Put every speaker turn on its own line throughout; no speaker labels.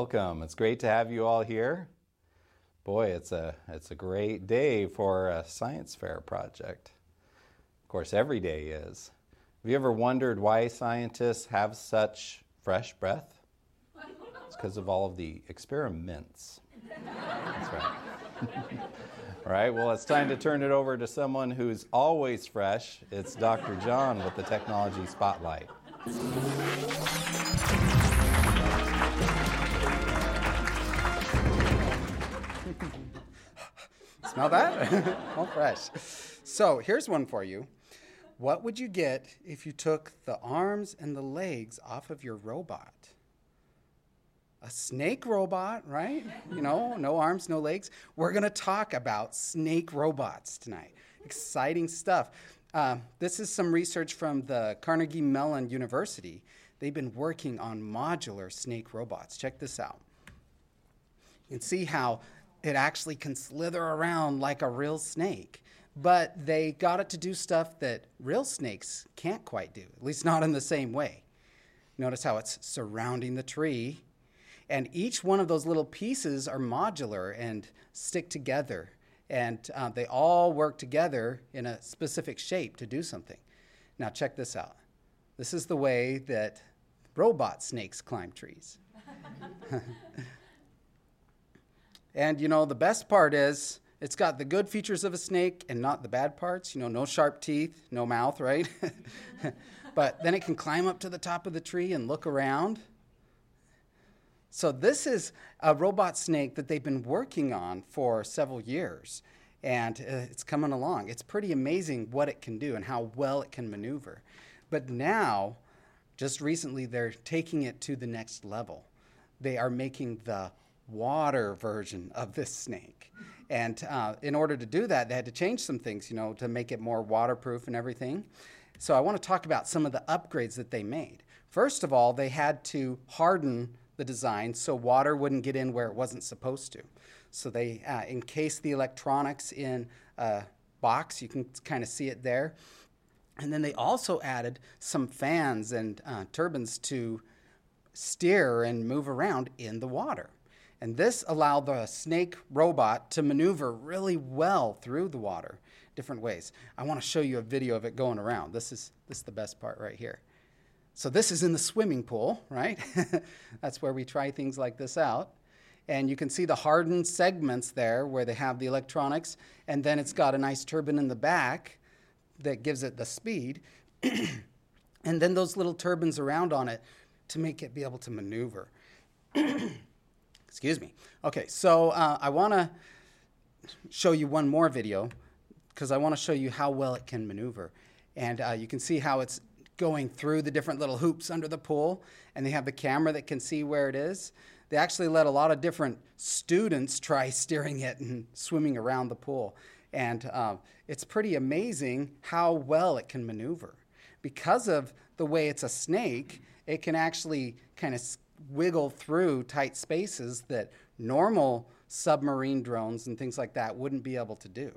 Welcome. It's great to have you all here. Boy, it's a it's a great day for a science fair project. Of course, every day is. Have you ever wondered why scientists have such fresh breath? It's because of all of the experiments. That's right. all right, well, it's time to turn it over to someone who's always fresh. It's Dr. John with the Technology Spotlight.
Smell that? All fresh. So here's one for you. What would you get if you took the arms and the legs off of your robot? A snake robot, right? You know, no arms, no legs. We're going to talk about snake robots tonight. Exciting stuff. Uh, this is some research from the Carnegie Mellon University. They've been working on modular snake robots. Check this out. You can see how it actually can slither around like a real snake. But they got it to do stuff that real snakes can't quite do, at least not in the same way. Notice how it's surrounding the tree. And each one of those little pieces are modular and stick together. And uh, they all work together in a specific shape to do something. Now, check this out. This is the way that robot snakes climb trees. And you know, the best part is it's got the good features of a snake and not the bad parts. You know, no sharp teeth, no mouth, right? but then it can climb up to the top of the tree and look around. So, this is a robot snake that they've been working on for several years, and uh, it's coming along. It's pretty amazing what it can do and how well it can maneuver. But now, just recently, they're taking it to the next level. They are making the water version of this snake. And uh, in order to do that, they had to change some things, you know, to make it more waterproof and everything. So I want to talk about some of the upgrades that they made. First of all, they had to harden the design so water wouldn't get in where it wasn't supposed to. So they uh, encased the electronics in a box. You can kind of see it there. And then they also added some fans and uh, turbines to steer and move around in the water. And this allowed the snake robot to maneuver really well through the water different ways. I want to show you a video of it going around. This is, this is the best part right here. So this is in the swimming pool, right? That's where we try things like this out. And you can see the hardened segments there where they have the electronics, and then it's got a nice turbine in the back that gives it the speed. and then those little turbines around on it to make it be able to maneuver. Excuse me. Okay, so uh, I want to show you one more video because I want to show you how well it can maneuver. And uh, you can see how it's going through the different little hoops under the pool, and they have the camera that can see where it is. They actually let a lot of different students try steering it and swimming around the pool. And uh, it's pretty amazing how well it can maneuver. Because of the way it's a snake, it can actually kind of wiggle through tight spaces that normal submarine drones and things like that wouldn't be able to do.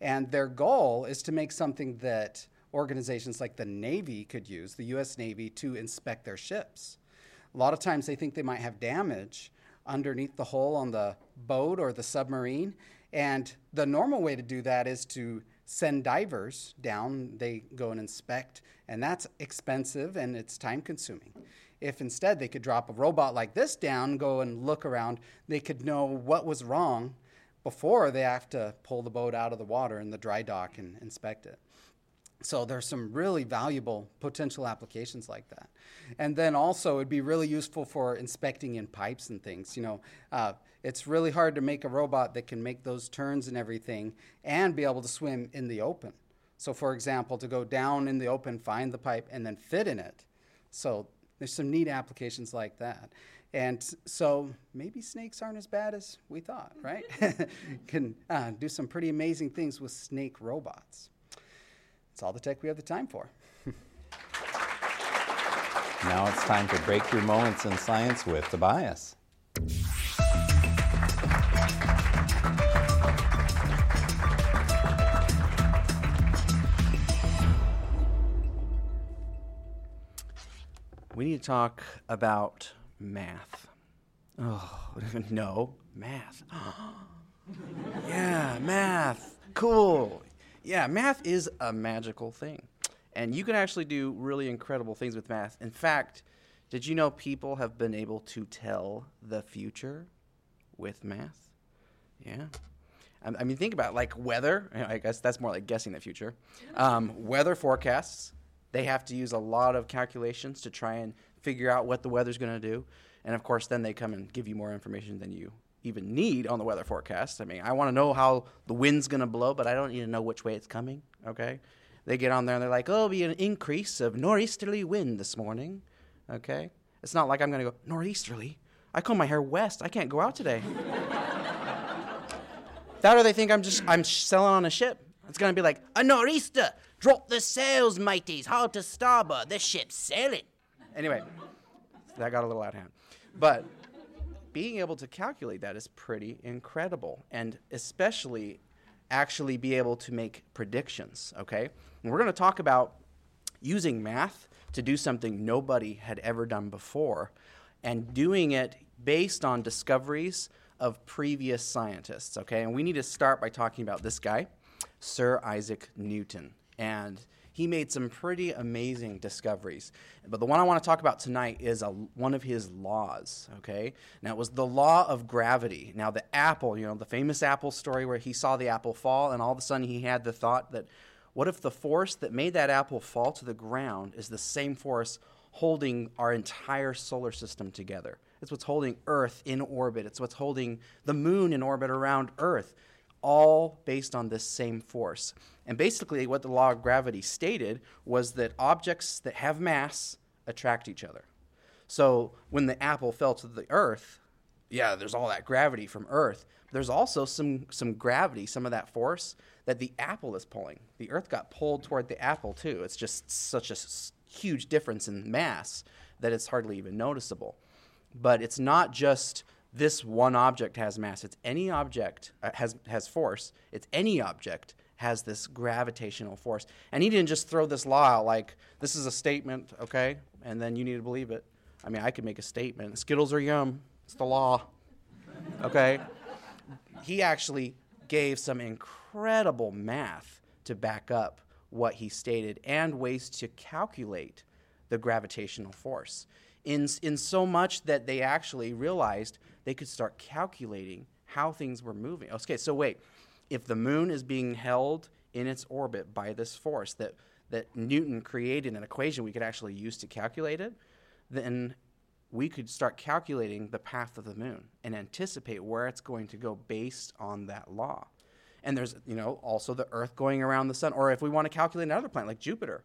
And their goal is to make something that organizations like the Navy could use, the US Navy, to inspect their ships. A lot of times they think they might have damage underneath the hull on the boat or the submarine. And the normal way to do that is to send divers down. They go and inspect, and that's expensive and it's time consuming. If instead they could drop a robot like this down, go and look around, they could know what was wrong before they have to pull the boat out of the water in the dry dock and inspect it. So there's some really valuable potential applications like that. And then also it'd be really useful for inspecting in pipes and things. You know, uh, it's really hard to make a robot that can make those turns and everything and be able to swim in the open. So for example, to go down in the open, find the pipe, and then fit in it. So there's some neat applications like that. And so maybe snakes aren't as bad as we thought, right? Can uh, do some pretty amazing things with snake robots. It's all the tech we have the time for.
now it's time for Breakthrough Moments in Science with Tobias.
We need to talk about math. Oh, no, math. yeah, math. Cool. Yeah, math is a magical thing. And you can actually do really incredible things with math. In fact, did you know people have been able to tell the future with math? Yeah. I mean, think about it, like weather. I guess that's more like guessing the future. Um, weather forecasts. They have to use a lot of calculations to try and figure out what the weather's going to do. And of course, then they come and give you more information than you even need on the weather forecast. I mean, I want to know how the wind's going to blow, but I don't need to know which way it's coming. Okay. They get on there and they're like, oh, it'll be an increase of northeasterly wind this morning. Okay. It's not like I'm going to go, northeasterly? I comb my hair west. I can't go out today. that or they think I'm just, I'm selling on a ship. It's going to be like, a nor'easter. Drop the sails, mateys. Hard to starboard. This ship's sailing. Anyway, that got a little out of hand. But being able to calculate that is pretty incredible, and especially actually be able to make predictions, okay? And we're going to talk about using math to do something nobody had ever done before and doing it based on discoveries of previous scientists, okay? And we need to start by talking about this guy, Sir Isaac Newton. And he made some pretty amazing discoveries. But the one I want to talk about tonight is a, one of his laws, okay? Now, it was the law of gravity. Now, the apple, you know, the famous apple story where he saw the apple fall, and all of a sudden he had the thought that what if the force that made that apple fall to the ground is the same force holding our entire solar system together? It's what's holding Earth in orbit, it's what's holding the moon in orbit around Earth all based on this same force. And basically, what the law of gravity stated was that objects that have mass attract each other. So when the apple fell to the earth, yeah, there's all that gravity from Earth. There's also some, some gravity, some of that force that the apple is pulling. The Earth got pulled toward the apple, too. It's just such a huge difference in mass that it's hardly even noticeable. But it's not just this one object has mass. It's any object uh, has has force. It's any object has this gravitational force. And he didn't just throw this law out like this is a statement, okay, and then you need to believe it. I mean, I could make a statement. Skittles are yum. It's the law. Okay? he actually gave some incredible math to back up what he stated and ways to calculate the gravitational force. In, in so much that they actually realized they could start calculating how things were moving. Okay, so wait, if the moon is being held in its orbit by this force that, that Newton created an equation we could actually use to calculate it, then we could start calculating the path of the moon and anticipate where it's going to go based on that law. And there's, you know, also the Earth going around the sun, or if we want to calculate another planet like Jupiter.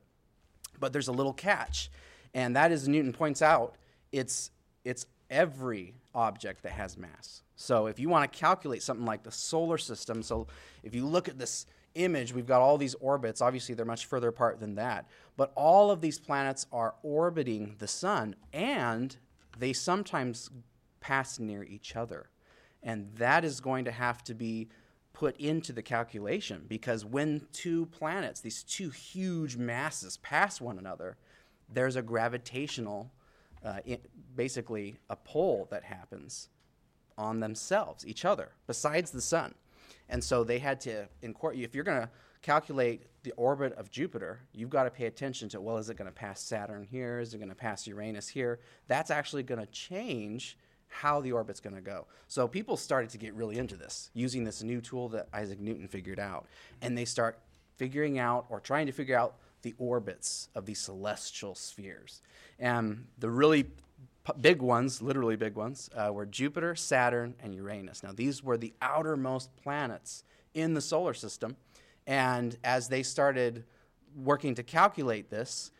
But there's a little catch, and that is Newton points out, it's it's every object that has mass. So if you want to calculate something like the solar system, so if you look at this image, we've got all these orbits. Obviously, they're much further apart than that. But all of these planets are orbiting the sun, and they sometimes pass near each other. And that is going to have to be put into the calculation because when two planets, these two huge masses, pass one another, there's a gravitational uh, basically a pull that happens on themselves, each other, besides the sun. And so they had to incorporate, if you're going to calculate the orbit of Jupiter, you've got to pay attention to, well, is it going to pass Saturn here? Is it going to pass Uranus here? That's actually going to change how the orbit's going to go. So people started to get really into this using this new tool that Isaac Newton figured out. And they start figuring out or trying to figure out the orbits of these celestial spheres. And the really big ones, literally big ones, uh, were Jupiter, Saturn, and Uranus. Now, these were the outermost planets in the solar system. And as they started working to calculate this,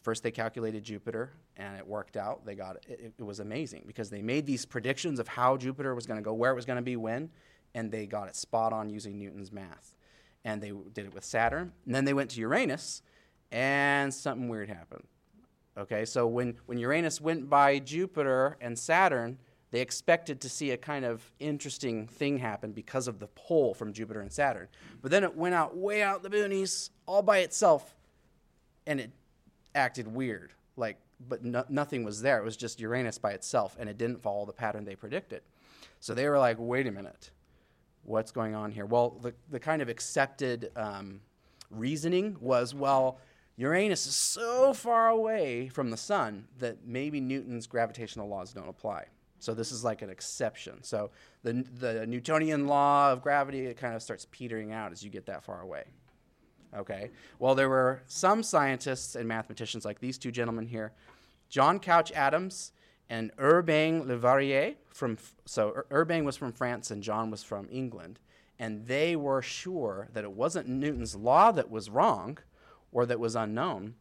first they calculated Jupiter, and it worked out. They got. It, it was amazing because they made these predictions of how Jupiter was going to go, where it was going to be, when, and they got it spot on using Newton's math. And they did it with Saturn. And then they went to Uranus, and something weird happened. Okay, so when, when Uranus went by Jupiter and Saturn, they expected to see a kind of interesting thing happen because of the pull from Jupiter and Saturn. But then it went out way out the boonies all by itself, and it acted weird. Like but no, nothing was there. It was just Uranus by itself, and it didn't follow the pattern they predicted. So they were like, wait a minute, what's going on here? Well, the, the kind of accepted um, reasoning was, well, Uranus is so far away from the sun that maybe Newton's gravitational laws don't apply. So this is like an exception. So the, the Newtonian law of gravity, it kind of starts petering out as you get that far away. Okay. Well, there were some scientists and mathematicians like these two gentlemen here, John Couch Adams and Urbain Le Verrier from so Ur- Urbain was from France and John was from England, and they were sure that it wasn't Newton's law that was wrong or that was unknown.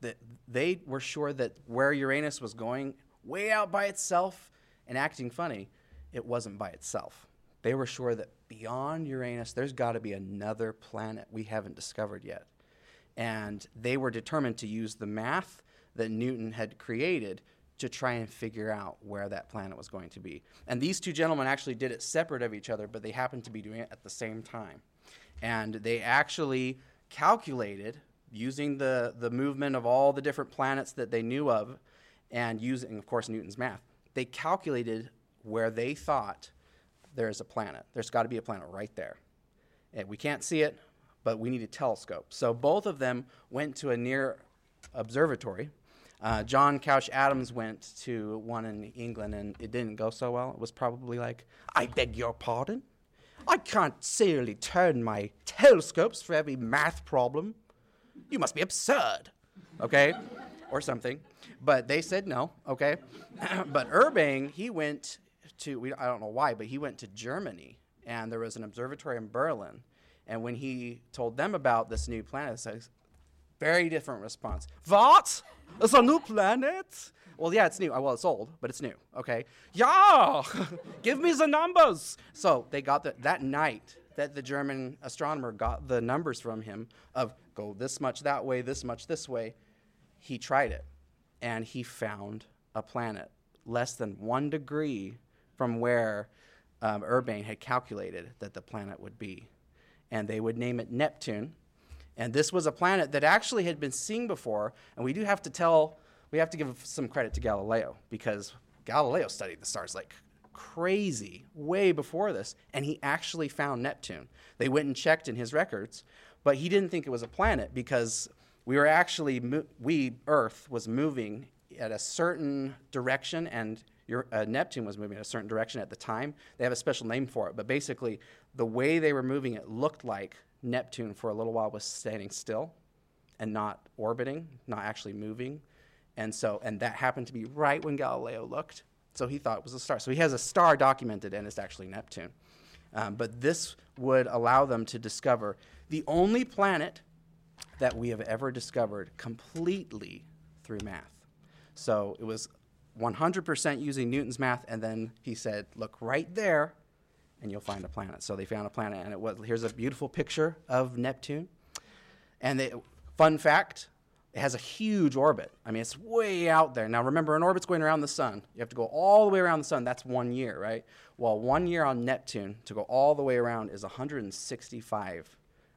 That they were sure that where Uranus was going way out by itself and acting funny, it wasn't by itself. They were sure that beyond Uranus, there's got to be another planet we haven't discovered yet. And they were determined to use the math that Newton had created to try and figure out where that planet was going to be. And these two gentlemen actually did it separate of each other, but they happened to be doing it at the same time. And they actually calculated using the, the movement of all the different planets that they knew of and using, of course, Newton's math. They calculated where they thought there's a planet. There's got to be a planet right there. And we can't see it, but we need a telescope. So both of them went to a near observatory. Uh, John Couch Adams went to one in England, and it didn't go so well. It was probably like, I beg your pardon? I can't serially turn my telescopes for every math problem. You must be absurd. Okay? or something. But they said no, okay? but Urbain, he went to, we, I don't know why, but he went to Germany, and there was an observatory in Berlin. And when he told them about this new planet, it's a very different response. What? It's a new planet? Well, yeah, it's new. Uh, Well, it's old, but it's new. Okay. Yeah, give me the numbers. So they got the, that night that the German astronomer got the numbers from him of go this much that way, this much this way. He tried it, and he found a planet less than one degree from where um, Urbain had calculated that the planet would be, and they would name it Neptune. And this was a planet that actually had been seen before, and we do have to tell, we have to give some credit to Galileo because Galileo studied the stars like crazy way before this, and he actually found Neptune. They went and checked in his records, but he didn't think it was a planet because we were actually, we, Earth, was moving at a certain direction, and your, uh, Neptune was moving in a certain direction at the time. They have a special name for it, but basically, the way they were moving it looked like Neptune for a little while was standing still and not orbiting, not actually moving. And so, and that happened to be right when Galileo looked. So he thought it was a star. So he has a star documented, and it's actually Neptune. Um, but this would allow them to discover the only planet that we have ever discovered completely through math. So it was 100% using Newton's math, and then he said, "Look right there, and you'll find a planet." So they found a planet, and it was here's a beautiful picture of Neptune. And they, fun fact, it has a huge orbit. I mean, it's way out there. Now, remember, an orbit's going around the sun. You have to go all the way around the sun. That's one year, right? Well, one year on Neptune to go all the way around is 165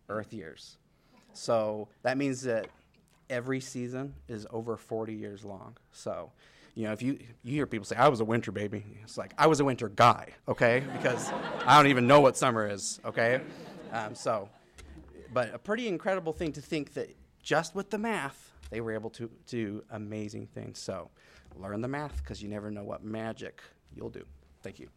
Earth years. So that means that every season is over 40 years long. So, you know, if you, you hear people say, I was a winter baby, it's like, I was a winter guy, okay? Because I don't even know what summer is, okay? Um, so, but a pretty incredible thing to think that just with the math, they were able to do amazing things. So, learn the math because you never know what magic you'll do. Thank you.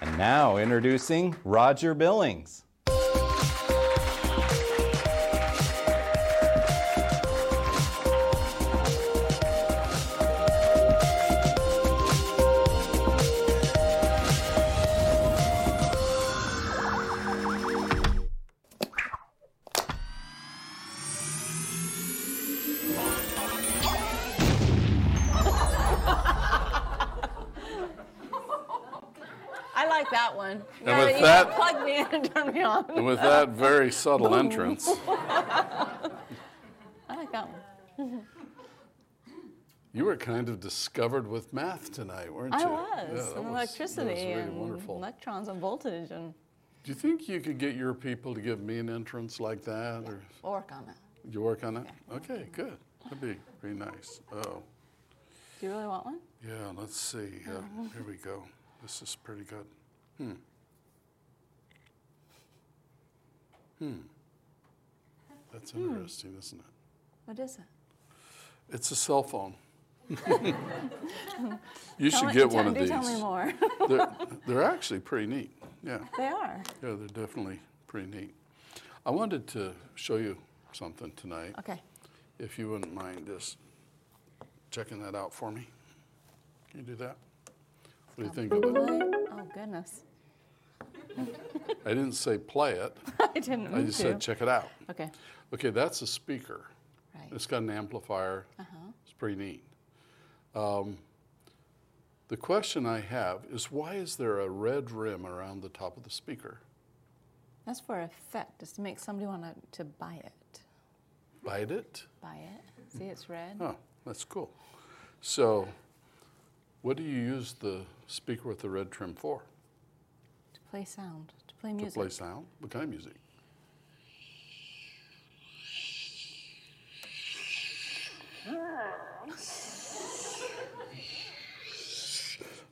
And now introducing Roger Billings.
turn me on.
And with that very subtle entrance,
I like that one.
you were kind of discovered with math tonight, weren't you?
I was,
Yeah,
and
was-
electricity
really
and
wonderful.
electrons and voltage and
Do you think you could get your people to give me an entrance like that, or
We'll work on it.
you work on it? Okay, good. That'd be pretty nice. Oh,
Do you really want one?
yeah. Let's see. Uh, here we go. This is pretty good. Hmm. Hmm. That's interesting, isn't it?
What is it?
It's a cell phone. you
Tell
should get one of these.
Tell me more.
They're, they're actually pretty neat. Yeah.
they are.
Yeah, they're definitely pretty neat. I wanted to show you something tonight.
Okay.
If you wouldn't mind just checking that out for me. Can you do that? What do you think of it?
Oh goodness.
I didn't say play it.
I didn't
I just
to.
said check it out.
Okay.
Okay, that's a speaker.
Right.
It's got an amplifier.
Uh-huh.
It's pretty neat. Um, the question I have is why is there a red rim around the top of the speaker?
That's for effect. It's to make somebody want to, to buy it.
Buy it?
Buy it. See, it's red.
Oh, that's cool. So, what do you use the speaker with the red trim for?
To play sound. To play music.
To play sound? What kind of music?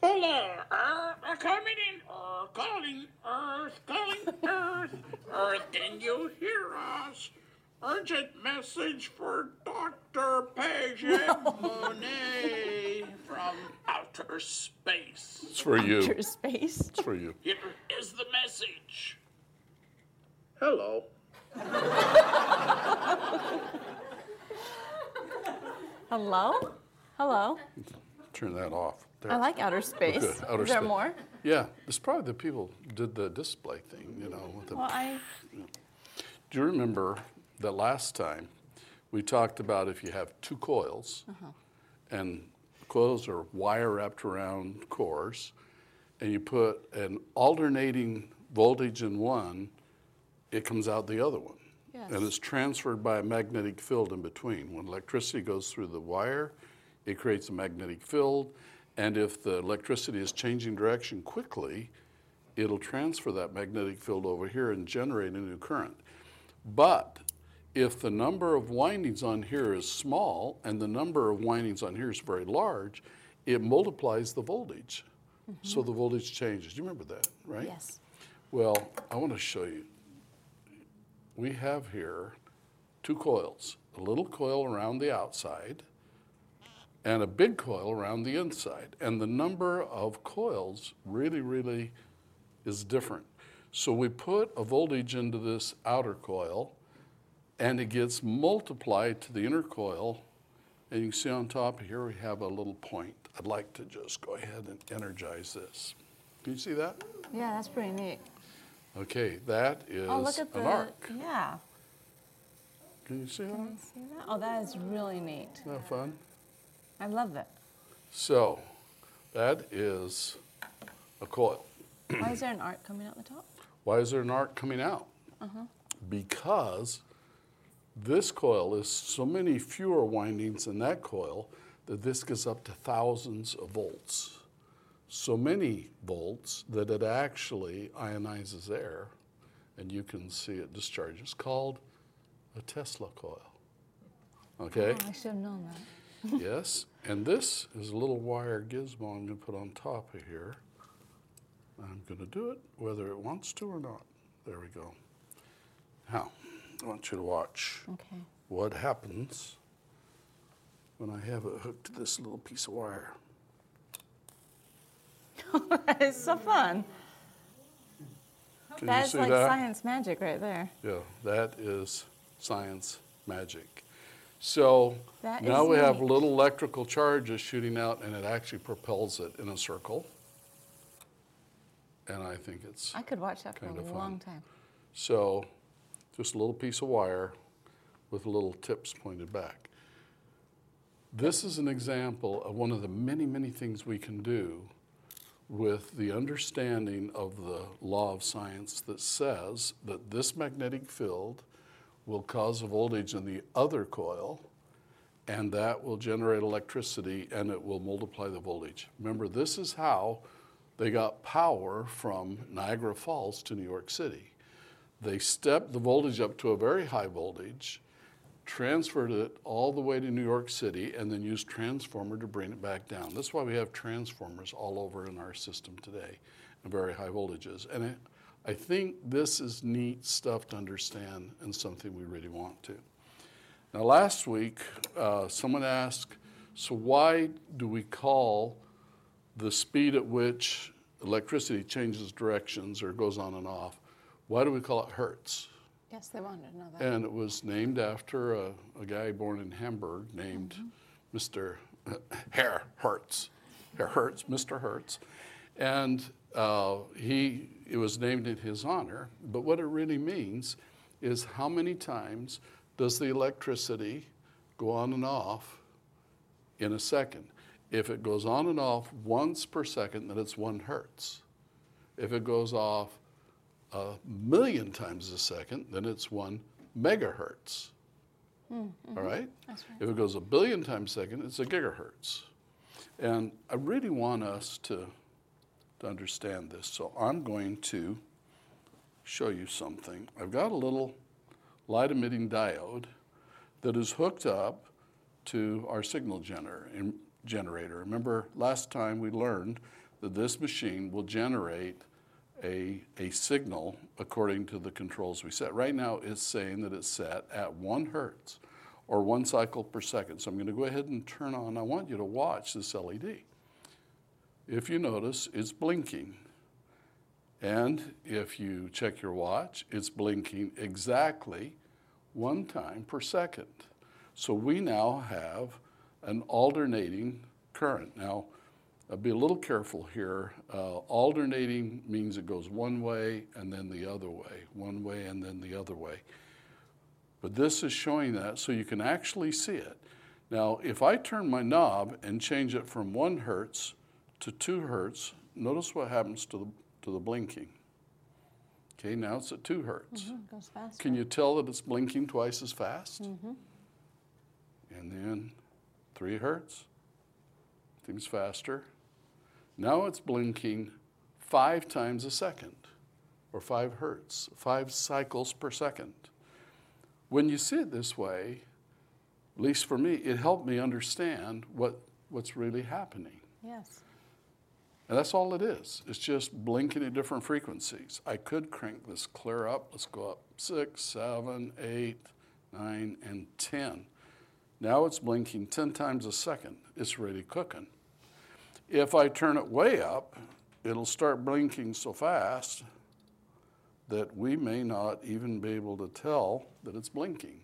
Hello, Earth, coming in, Earth, calling, Earth, calling, Earth, Earth, can you hear us? Urgent message for Dr. Patient Monet from outer space.
It's for you.
Outer space.
It's for you.
Here is the message. Hello.
Hello? Hello?
Turn that off. There.
I like outer space.
Good. Outer
is there
space.
more?
Yeah, it's probably the people did the display thing, you know. With the,
Well, I.
Do you remember that last time we talked about if you have two coils uh-huh. and coils are wire wrapped around cores and you put an alternating voltage in one, it comes out the other one. And it's transferred by a magnetic field in between. When electricity goes through the wire, it creates a magnetic field. And if the electricity is changing direction quickly, it'll transfer that magnetic field over here and generate a new current. But if the number of windings on here is small and the number of windings on here is very large, it multiplies the voltage. So mm-hmm. the voltage changes. Do you remember that, right?
Yes.
Well, I want to show you. We have here two coils a little coil around the outside and a big coil around the inside. And the number of coils really, really is different. So we put a voltage into this outer coil and it gets multiplied to the inner coil. And you can see on top here we have a little point. I'd like to just go ahead and energize this. Can you see that?
Yeah, that's pretty neat.
Okay, that is
Oh, look at the.
an arc.
Yeah.
Can you see that?
Can you see that? Oh, that is really neat.
Isn't that fun?
I love it.
So, that is a coil.
Why is there an arc coming out the top?
Why is there an arc coming out? Uh-huh. Because this coil is so many fewer windings in that coil that this gets up to thousands of volts. So many volts that it actually ionizes air and you can see it discharges, called a Tesla coil. Okay?
Oh, I should have known that.
yes, and this is a little wire gizmo I'm going to put on top of here. I'm going to do it whether it wants to or not. There we go. Now, I want you to watch
Okay.
what happens when I have it hooked to this little piece of wire.
it's so fun.
Can
That's like
that?
science magic right there.
Yeah, that is science magic. So
That
now
is
we have little electrical charges shooting out, and it actually propels it in a circle. And I think it's
I could watch that for a long time.
so just a little piece of wire with little tips pointed back. This is an example of one of the many, many things we can do with the understanding of the law of science that says that this magnetic field will cause a voltage in the other coil, and that will generate electricity and it will multiply the voltage. Remember, this is how they got power from Niagara Falls to New York City. They stepped the voltage up to a very high voltage, transferred it all the way to New York City, and then used transformer to bring it back down. That's why we have transformers all over in our system today, in very high voltages. And I think this is neat stuff to understand and something we really want to. Now, last week, uh, someone asked, so why do we call the speed at which electricity changes directions or goes on and off, why do we call it hertz?
Yes, they wanted to know that.
And it was named after a, a guy born in Hamburg named Mr. Herr Hertz. Herr Hertz, Mr. Hertz. And uh, he, it was named in his honor. But what it really means is how many times does the electricity go on and off in a second? If it goes on and off once per second, then it's one hertz. If it goes off a million times a second, then it's one megahertz. Mm-hmm. All right?
That's right.
If it goes a billion times a second, it's a gigahertz. And I really want us to, to understand this. So I'm going to show you something. I've got a little light emitting diode that is hooked up to our signal gener- generator. Remember, last time we learned that this machine will generate a, a signal according to the controls we set. Right now, it's saying that it's set at one hertz or one cycle per second. So I'm going to go ahead and turn on. I want you to watch this LED. If you notice, it's blinking. And if you check your watch, it's blinking exactly one time per second. So we now have an alternating current. Now, I'll be a little careful here. Uh, alternating means it goes one way and then the other way, one way and then the other way. But this is showing that so you can actually see it. Now, if I turn my knob and change it from one hertz to two hertz, notice what happens to the, to the blinking. Okay, now it's at two hertz.
Mhm, goes faster.
Can you tell that it's blinking twice as fast? Mhm. And then three hertz, seems faster. Now it's blinking five times a second, or five hertz, five cycles per second. When you see it this way, at least for me, it helped me understand what, what's really happening.
Yes.
And that's all it is. It's just blinking at different frequencies. I could crank this clear up. Let's go up six, seven, eight, nine, and 10. Now it's blinking 10 times a second. It's really cooking. If I turn it way up, it'll start blinking so fast that we may not even be able to tell that it's blinking.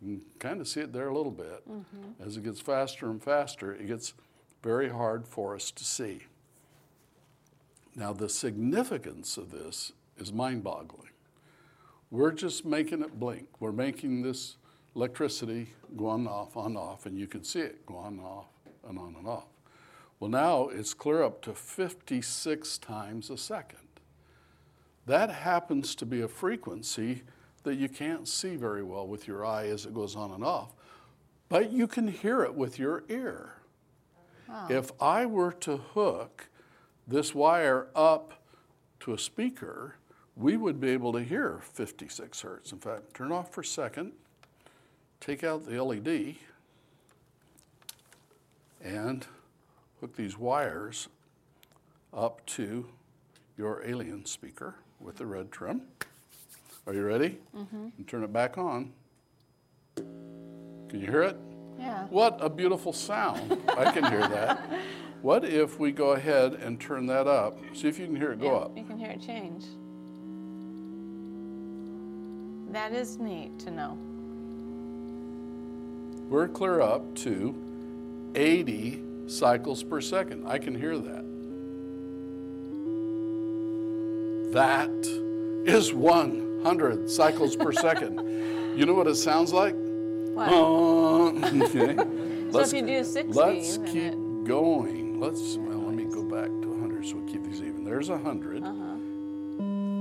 You can kind of see it there a little bit. Mm-hmm. As it gets faster and faster, it gets very hard for us to see. Now, the significance of this is mind boggling. We're just making it blink. We're making this electricity go on, and off, on, and off, and you can see it go on, and off, and on and off. Well, now it's clear up to 56 times a second. That happens to be a frequency that you can't see very well with your eye as it goes on and off, but you can hear it with your ear. If I were to hook this wire up to a speaker, we would be able to hear 56 hertz. In fact, turn off for a second, take out the LED, and hook these wires up to your alien speaker with the red trim. Are you ready? Mm-hmm. And turn it back on. Can you hear it?
Yeah.
What a beautiful sound. I can hear that. What if we go ahead and turn that up? See if you can hear it go
Yeah,
up.
You can hear it change. That is neat to know.
We're clear up to 80 cycles per second. I can hear that. That is 100 cycles per second. You know what it sounds like?
What?
Uh, okay.
So if you do 60,
let's keep
it-
going. Let's well, let me go back to 100 so we keep these even. There's 100.
Uh-huh.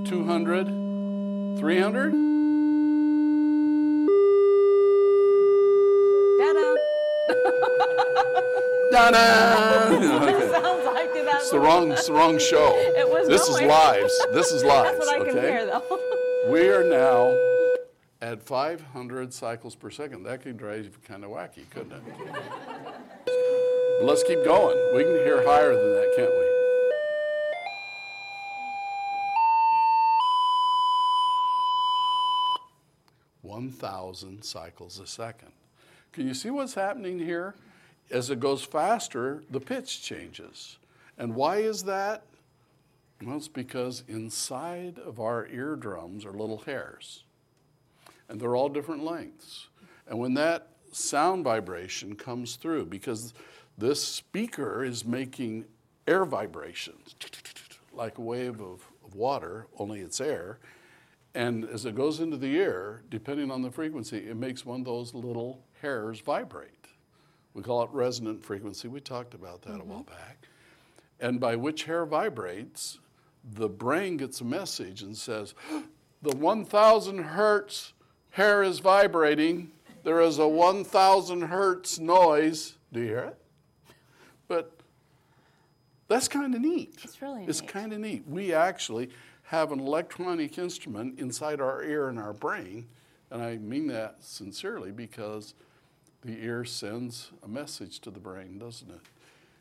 200, 300. Da-da! Okay.
Sounds like that.
It's the wrong, it's the wrong show.
It was
this
going.
is lives. This is lives.
That's what I
okay?
can hear, though.
We are now at 500 cycles per second. That could drive you kind of wacky, couldn't it? Let's keep going. We can hear higher than that, can't we? One thousand cycles a second. Can you see what's happening here? As it goes faster, the pitch changes. And why is that? Well, it's because inside of our eardrums are little hairs, and they're all different lengths. And when that sound vibration comes through, because this speaker is making air vibrations, like a wave of, of water, only it's air. And as it goes into the ear, depending on the frequency, it makes one of those little hairs vibrate. We call it resonant frequency. We talked about that a while mm-hmm. back. And by which hair vibrates, the brain gets a message and says, The 1,000 hertz hair is vibrating. There is a 1,000 hertz noise. Do you hear it? But that's kind of neat.
It's really
It's kind of neat. We actually have an electronic instrument inside our ear and our brain, and I mean that sincerely because the ear sends a message to the brain, doesn't it?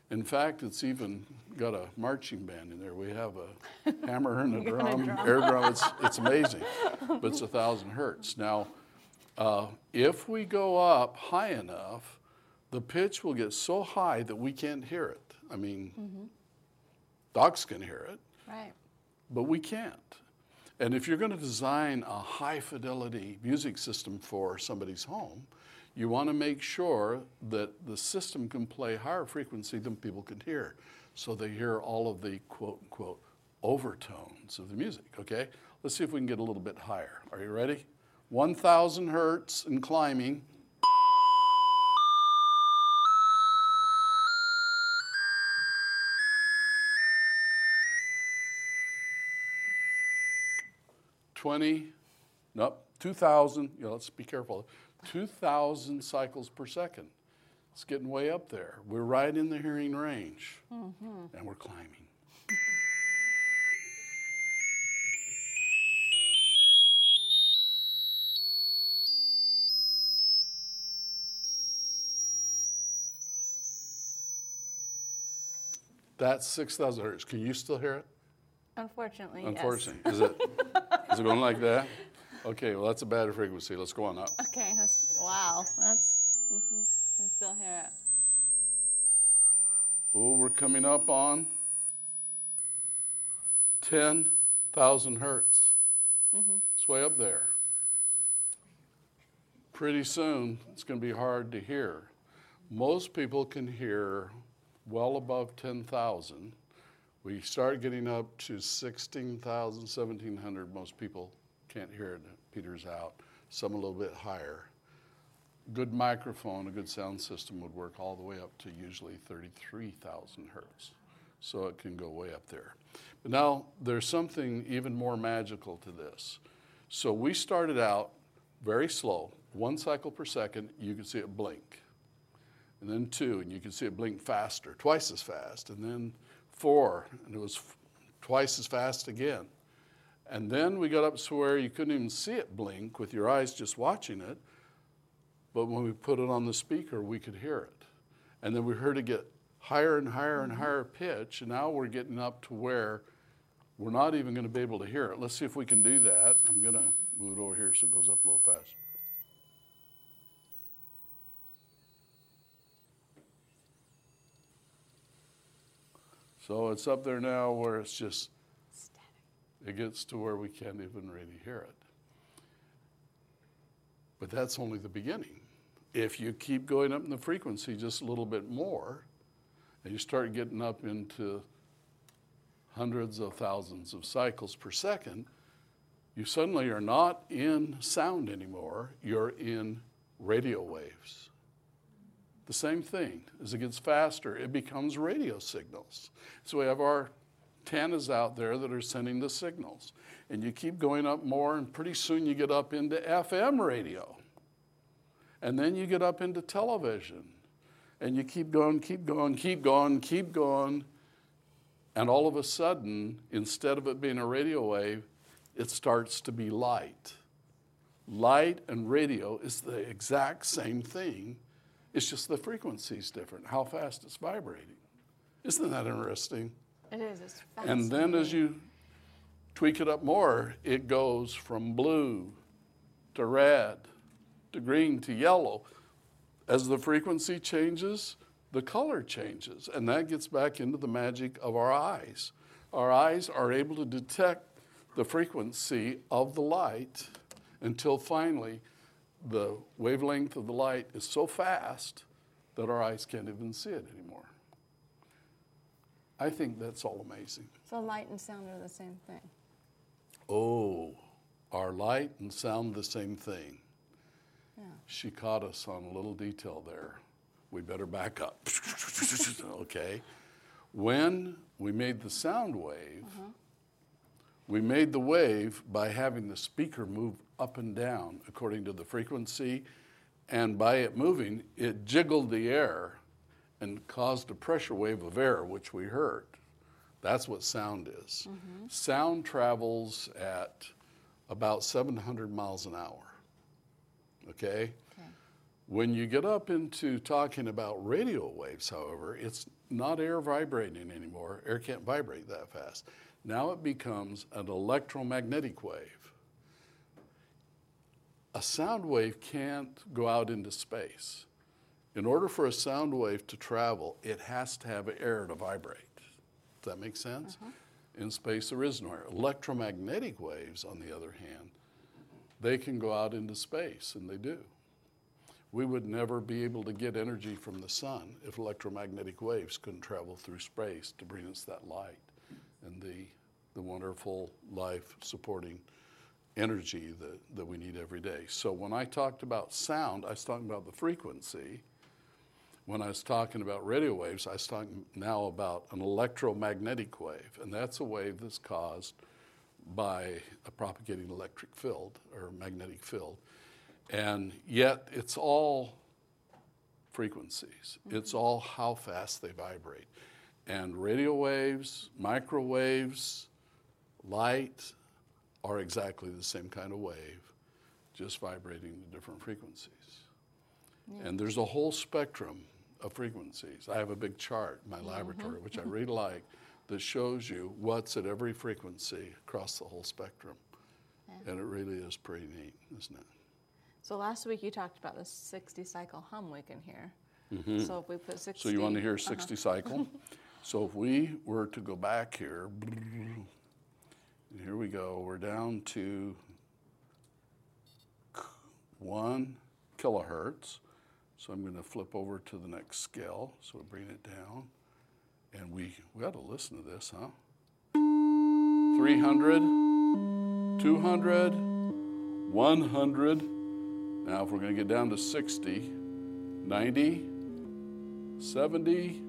In fact, it's even got a marching band in there. We have a hammer and a drum, air drum. It's, it's amazing, but it's a thousand hertz. Now, uh, if we go up high enough, the pitch will get so high that we can't hear it. I mean, dogs can hear it,
Right.
but we can't. And if you're going to design a high fidelity music system for somebody's home, you want to make sure that the system can play higher frequency than people can hear. So they hear all of the quote unquote overtones of the music, okay? Let's see if we can get a little bit higher. Are you ready? 1,000 hertz and climbing. Twenty, nope, two thousand. Yeah, let's be careful. Two thousand cycles per second. It's getting way up there. We're right in the hearing range, mm-hmm. and we're climbing. That's six thousand hertz. Can you still hear it?
Unfortunately,
Unfortunately, is it is it going like that? Okay, well that's a bad frequency. Let's go on up.
Okay, that's, wow. That's, hmm can still hear it.
Oh, we're coming up on 10,000 hertz. It's way up there. Pretty soon, it's going to be hard to hear. Most people can hear well above 10,000. We start getting up to 16,000, 1,700. Most people can't hear it. Peters out. Some a little bit higher good microphone, a good sound system would work all the way up to usually 33,000 hertz. So it can go way up there. But now there's something even more magical to this. So we started out very slow, one cycle per second, you could see it blink. And then two, and you could see it blink faster, twice as fast. And then four, and it was twice as fast again. And then we got up to where you couldn't even see it blink with your eyes just watching it. But when we put it on the speaker, we could hear it. And then we heard it get higher and higher and mm-hmm. higher pitch. And now we're getting up to where we're not even going to be able to hear it. Let's see if we can do that. I'm going to move it over here so it goes up a little fast. So it's up there now where it's just, it gets to where we can't even really hear it. But that's only the beginning. If you keep going up in the frequency just a little bit more, and you start getting up into hundreds of thousands of cycles per second, you suddenly are not in sound anymore, you're in radio waves. The same thing. As it gets faster, it becomes radio signals. So we have our antennas out there that are sending the signals. And you keep going up more, and pretty soon you get up into FM radio. And then you get up into television. And you keep going, keep going, keep going, keep going. And all of a sudden, instead of it being a radio wave, it starts to be light. Light and radio is the exact same thing. It's just the frequency is different, how fast it's vibrating. Isn't that interesting?
It is. It's
And then as you tweak it up more, it goes from blue to red to green to yellow. As the frequency changes, the color changes. And that gets back into the magic of our eyes. Our eyes are able to detect the frequency of the light until finally the wavelength of the light is so fast that our eyes can't even see it anymore. I think that's all amazing.
So light and sound are the same thing.
Oh, are light and sound the same thing? Yeah. She caught us on a little detail there. We better back up. okay. When we made the sound wave, uh-huh. we made the wave by having the speaker move up and down according to the frequency, and by it moving, it jiggled the air and caused a pressure wave of air, which we heard. That's what sound is. Mm-hmm. Sound travels at about 700 miles an hour. Okay?
Okay.
When you get up into talking about radio waves, however, it's not air vibrating anymore. Air can't vibrate that fast. Now it becomes an electromagnetic wave. A sound wave can't go out into space. In order for a sound wave to travel, it has to have air to vibrate. Does that make sense? Mm-hmm. In space, there is no air. Electromagnetic waves, on the other hand, they can go out into space, and they do. We would never be able to get energy from the sun if electromagnetic waves couldn't travel through space to bring us that light and the, the wonderful life supporting energy that, that we need every day. So when I talked about sound, I was talking about the frequency. When I was talking about radio waves, I was talking now about an electromagnetic wave, and that's a wave that's caused by a propagating electric field or magnetic field. And yet it's all frequencies. Mm-hmm. It's all how fast they vibrate. And radio waves, microwaves, light are exactly the same kind of wave, just vibrating to different frequencies. And there's a whole spectrum of frequencies. I have a big chart in my mm-hmm. laboratory, which I mm-hmm. really like, that shows you what's at every frequency across the whole spectrum. And it really is pretty neat, isn't it?
So last week you talked about the 60 cycle hum we can hear. Mm-hmm. So if we put 60.
So you want to hear
uh-huh.
60 cycle? so if we were to go back here, and here we go, we're down to one kilohertz. So I'm going to flip over to the next scale. So we bring it down. And we, we ought to listen to this, huh? 300, 200, 100. Now, if we're going to get down to 60, 90, 70,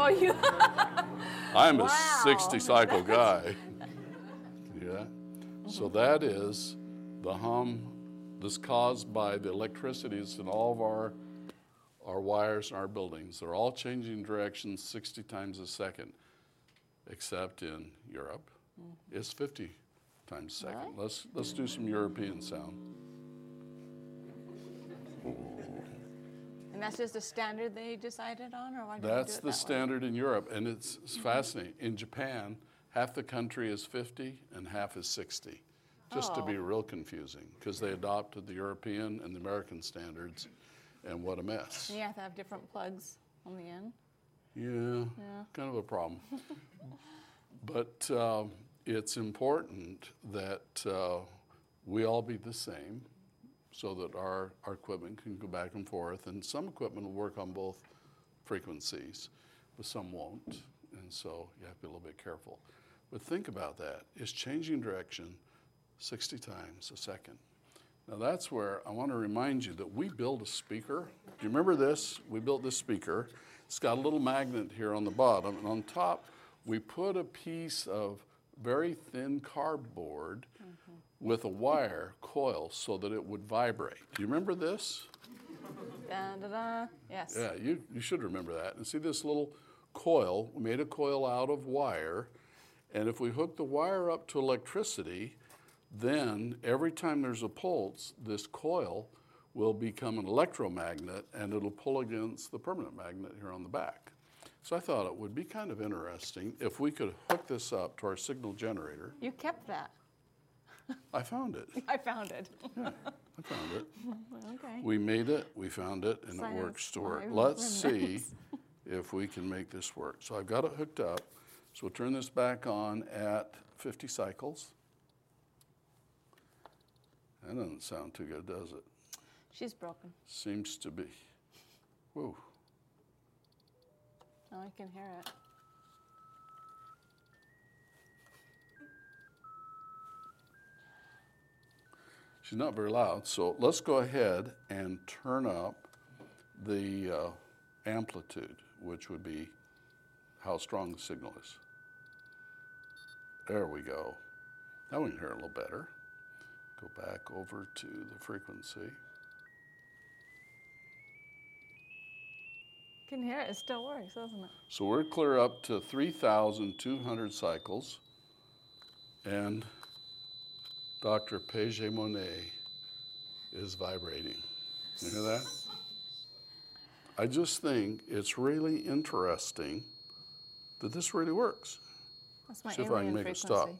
Oh, you.
I'm
Wow.
a 60 cycle guy. yeah. So that is the hum that's caused by the electricities in all of our our wires in our buildings. They're all changing directions 60 times a second, except in Europe. Mm-hmm. It's 50 times a second. Let's let's do some European sound.
and that's just a standard they decided on, or why
That's the
that way?
standard in Europe, and it's, it's fascinating. In Japan, half the country is 50 and half is 60, just to be
Oh.
real confusing, because they adopted the European and the American standards, and what a mess.
And you have to have different plugs on the end.
Yeah,
Yeah.
kind of a problem. but um, it's important that uh, we all be the same so that our, our equipment can go back and forth. And some equipment will work on both frequencies, but some won't. And so you have to be a little bit careful. But think about that. It's changing direction 60 times a second. Now that's where I want to remind you that we built a speaker. Do you remember this? We built this speaker. It's got a little magnet here on the bottom, and on top we put a piece of very thin cardboard mm-hmm. with a wire coil so that it would vibrate. Do you remember this?
Da, da, da. Yes.
Yeah, you, you should remember that. And see this little coil, we made a coil out of wire, and if we hook the wire up to electricity, then every time there's a pulse, this coil will become an electromagnet and it'll pull against the permanent magnet here on the back. So I thought it would be kind of interesting if we could hook this up to our signal generator.
You kept that.
I found it.
I found it.
I found it.
okay.
We made it, we found it, and it works to work. Let's see if we can make this work. So I've got it hooked up. So we'll turn this back on at 50 cycles. That doesn't sound too good, does it?
She's broken.
Seems to be. Whoa.
Oh, I can hear it.
She's not very loud, so let's go ahead and turn up the uh, amplitude, which would be how strong the signal is. There we go. Now we can hear it a little better. Go back over to the frequency.
You Can hear it. It still works, doesn't it?
So we're clear up to 3,200 cycles, and Dr. Page Monet is vibrating. You hear that? I just think it's really interesting that this really works.
That's my
See if I can make it stop.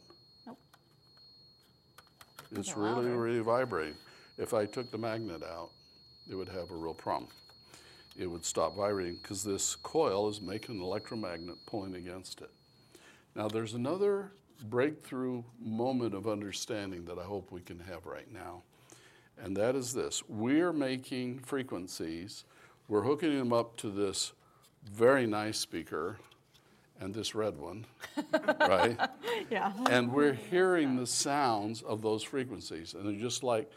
It's really, really vibrating. If I took the magnet out, it would have a real problem. It would stop vibrating because this coil is making an electromagnet pulling against it. Now, there's another breakthrough moment of understanding that I hope we can have right now, and that is this we're making frequencies, we're hooking them up to this very nice speaker and this red one, right?
Yeah.
and we're hearing the sounds of those frequencies, and they're just like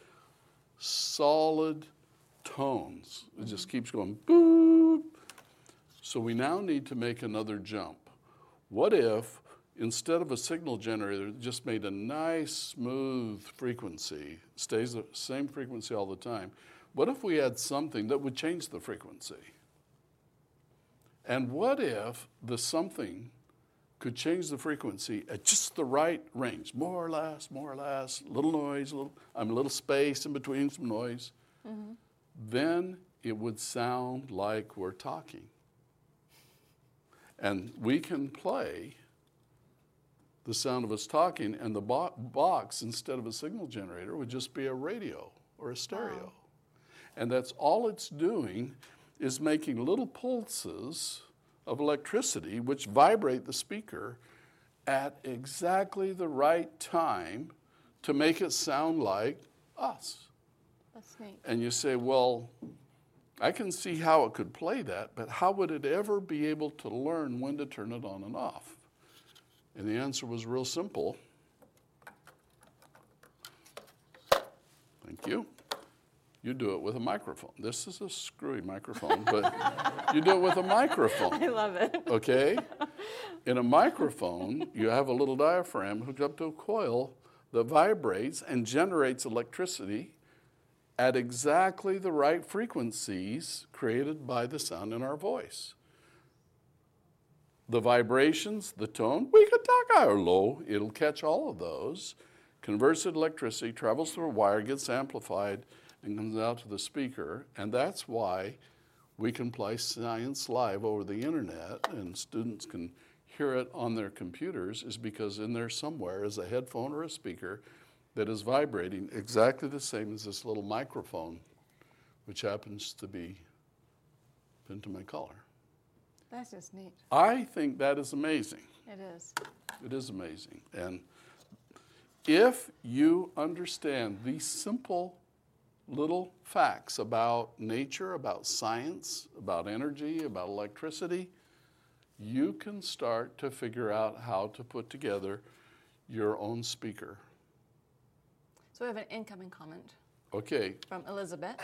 solid tones. It just mm-hmm. keeps going boop. So we now need to make another jump. What if instead of a signal generator that just made a nice smooth frequency, stays the same frequency all the time, what if we had something that would change the frequency? And what if the something could change the frequency at just the right range, more or less, more or less, little noise, little, I'm a little space in between some noise. Mm-hmm. Then it would sound like we're talking. And we can play the sound of us talking, and the bo- box, instead of a signal generator, would just be a radio or a stereo. And that's all it's doing is making little pulses of electricity which vibrate the speaker at exactly the right time to make it sound like us.
That's neat.
And you say, well, I can see how it could play that, but how would it ever be able to learn when to turn it on and off? And the answer was real simple. Thank you. You do it with a microphone. This is a screwy microphone, but you do it with a microphone
I love it.
okay? In a microphone, you have a little diaphragm hooked up to a coil that vibrates and generates electricity at exactly the right frequencies created by the sound in our voice. The vibrations, the tone, we can talk or low, it'll catch all of those, converts electricity, travels through a wire, gets amplified, and comes out to the speaker. And that's why we can play Science Live over the internet and students can hear it on their computers, is because in there somewhere is a headphone or a speaker that is vibrating exactly the same as this little microphone, which happens to be pinned to my collar.
That's just neat.
I think that is amazing.
It is.
It is amazing. And if you understand these simple little facts about nature, about science, about energy, about electricity, you can start to figure out how to put together your own speaker.
So we have an incoming comment
Okay,
from Elizabeth.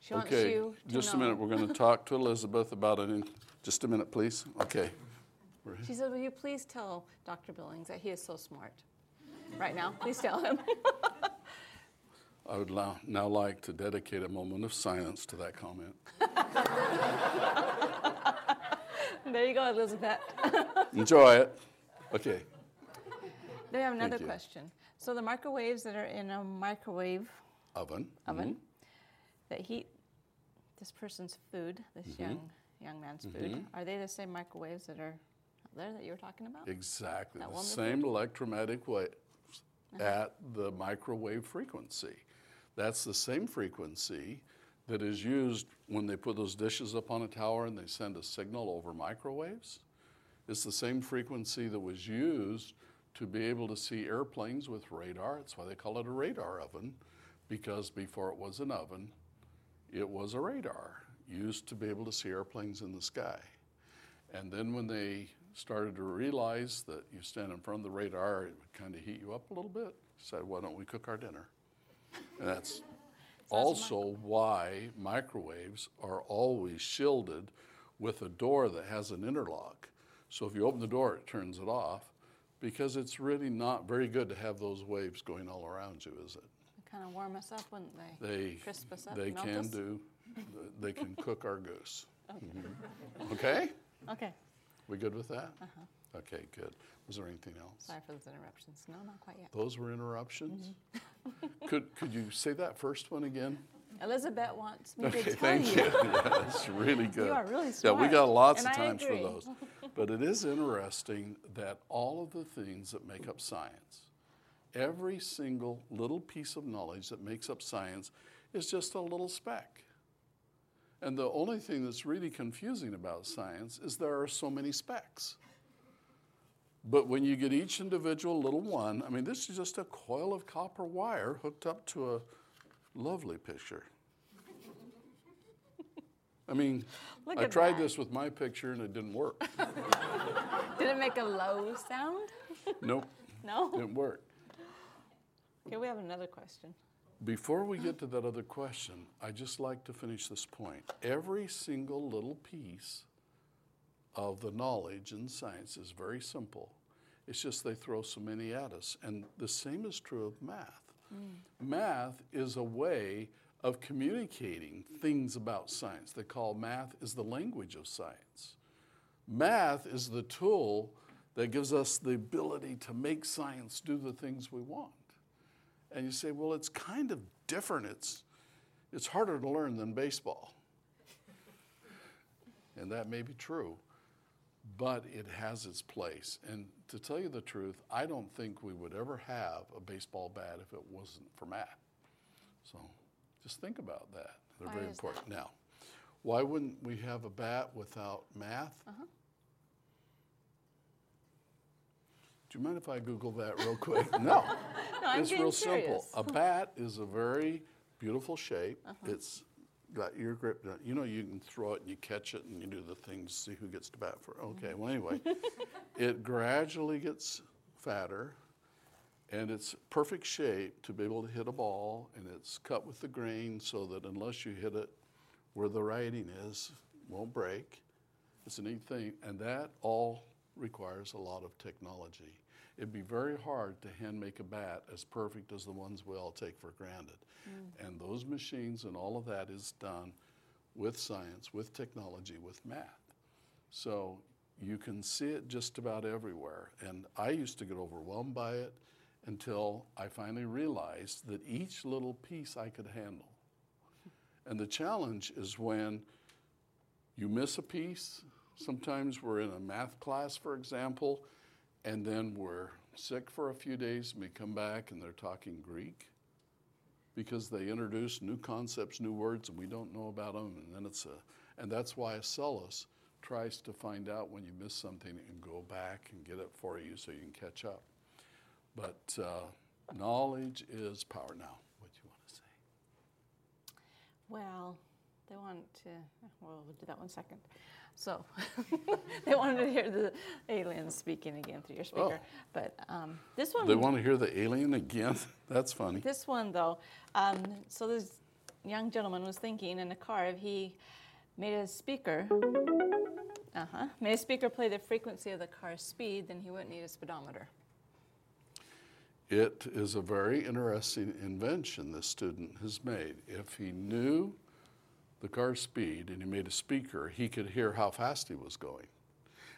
She wants
okay.
you to
Just a minute. We're going to talk to Elizabeth about it in just a minute, please. Okay.
She said, "Will you please tell Dr. Billings that he is so smart?" Right now, please tell him.
I would now, like to dedicate a moment of silence to that comment.
There you go, Elizabeth.
Enjoy it. Okay.
They have another question. So the microwaves that are in a microwave
Oven.
oven mm-hmm. that heat this person's food, this
Mm-hmm.
young young man's food, mm-hmm. are they the same microwaves that are out there that you were talking about?
Exactly.
That
The same electromagnetic waves uh-huh. at the microwave frequency. That's the same frequency that is used when they put those dishes up on a tower and they send a signal over microwaves. It's the same frequency that was used to be able to see airplanes with radar. That's why they call it a radar oven, because before it was an oven, it was a radar used to be able to see airplanes in the sky. And then when they started to realize that you stand in front of the radar, it would kind of heat you up a little bit, said, why don't we cook our dinner? And that's also why microwaves are always shielded with a door that has an interlock. So if you open the door, it turns it off because it's really not very good to have those waves going all around you, is it?
They kind of warm us up, wouldn't they?
They,
Crisp us up,
they can
us?
do, they can cook our goose. Mhm. Okay?
Okay.
We good with that?
Uh-huh.
Okay, good. Was there anything else?
Sorry for those interruptions. No, not quite yet.
Those were interruptions?
Mm-hmm.
Could, could you say that first one again?
Elizabeth wants me
Okay,
to tell
thank
you.
you. That's really good.
You are really smart.
Yeah, we got lots
and
of times for those. But it is interesting that all of the things that make up science, every single little piece of knowledge that makes up science is just a little speck. And the only thing that's really confusing about science is there are so many specks. But when you get each individual little one, I mean, this is just a coil of copper wire hooked up to a lovely picture. I mean, I tried
that.
this with my picture and it didn't work.
Did it make a low sound?
nope,
No?
didn't work.
Okay, we have another question.
Before we get to that other question, I just like to finish this point. Every single little piece of the knowledge in science is very simple. It's just they throw so many at us. And the same is true of math. Mm. Math is a way of communicating things about science. They call math is the language of science. Math is the tool that gives us the ability to make science do the things we want. And you say, well, it's kind of different. It's, it's harder to learn than baseball. and that may be true, but it has its place. And to tell you the truth, I don't think we would ever have a baseball bat if it wasn't for math. So just think about that. They're
Why
very important. Now, why wouldn't we have a bat without math?
Uh-huh.
Do you mind if I Google that real quick? no.
No,
it's real simple. A bat is a very beautiful shape.
Uh-huh.
It's got your grip. You know, you can throw it and you catch it and you do the things, see who gets to bat for. Okay, well, anyway, mm-hmm. it gradually gets fatter and it's perfect shape to be able to hit a ball and it's cut with the grain so that unless you hit it where the writing is, it won't break. It's a neat thing, and that all requires a lot of technology. It'd be very hard to hand make a bat as perfect as the ones we all take for granted. Mm. And those machines and all of that is done with science, with technology, with math. So you can see it just about everywhere. And I used to get overwhelmed by it until I finally realized that each little piece I could handle. And the challenge is when you miss a piece. Sometimes we're in a math class, for example, and then we're sick for a few days and we come back and they're talking Greek because they introduce new concepts, new words, and we don't know about them. And then it's a, and that's why Acellus tries to find out when you miss something and go back and get it for you so you can catch up. But uh, knowledge is power. Now, what do you want to say?
Well, they want to, well, we'll do that one second. So, they wanted to hear the alien speaking again through your speaker. But um, this one,
They want to hear the alien again? That's funny.
this one though, um, so this young gentleman was thinking in the car if he made a speaker, uh huh, made a speaker play the frequency of the car's speed, then he wouldn't need a speedometer.
It is a very interesting invention this student has made. If he knew the car's speed and he made a speaker, he could hear how fast he was going.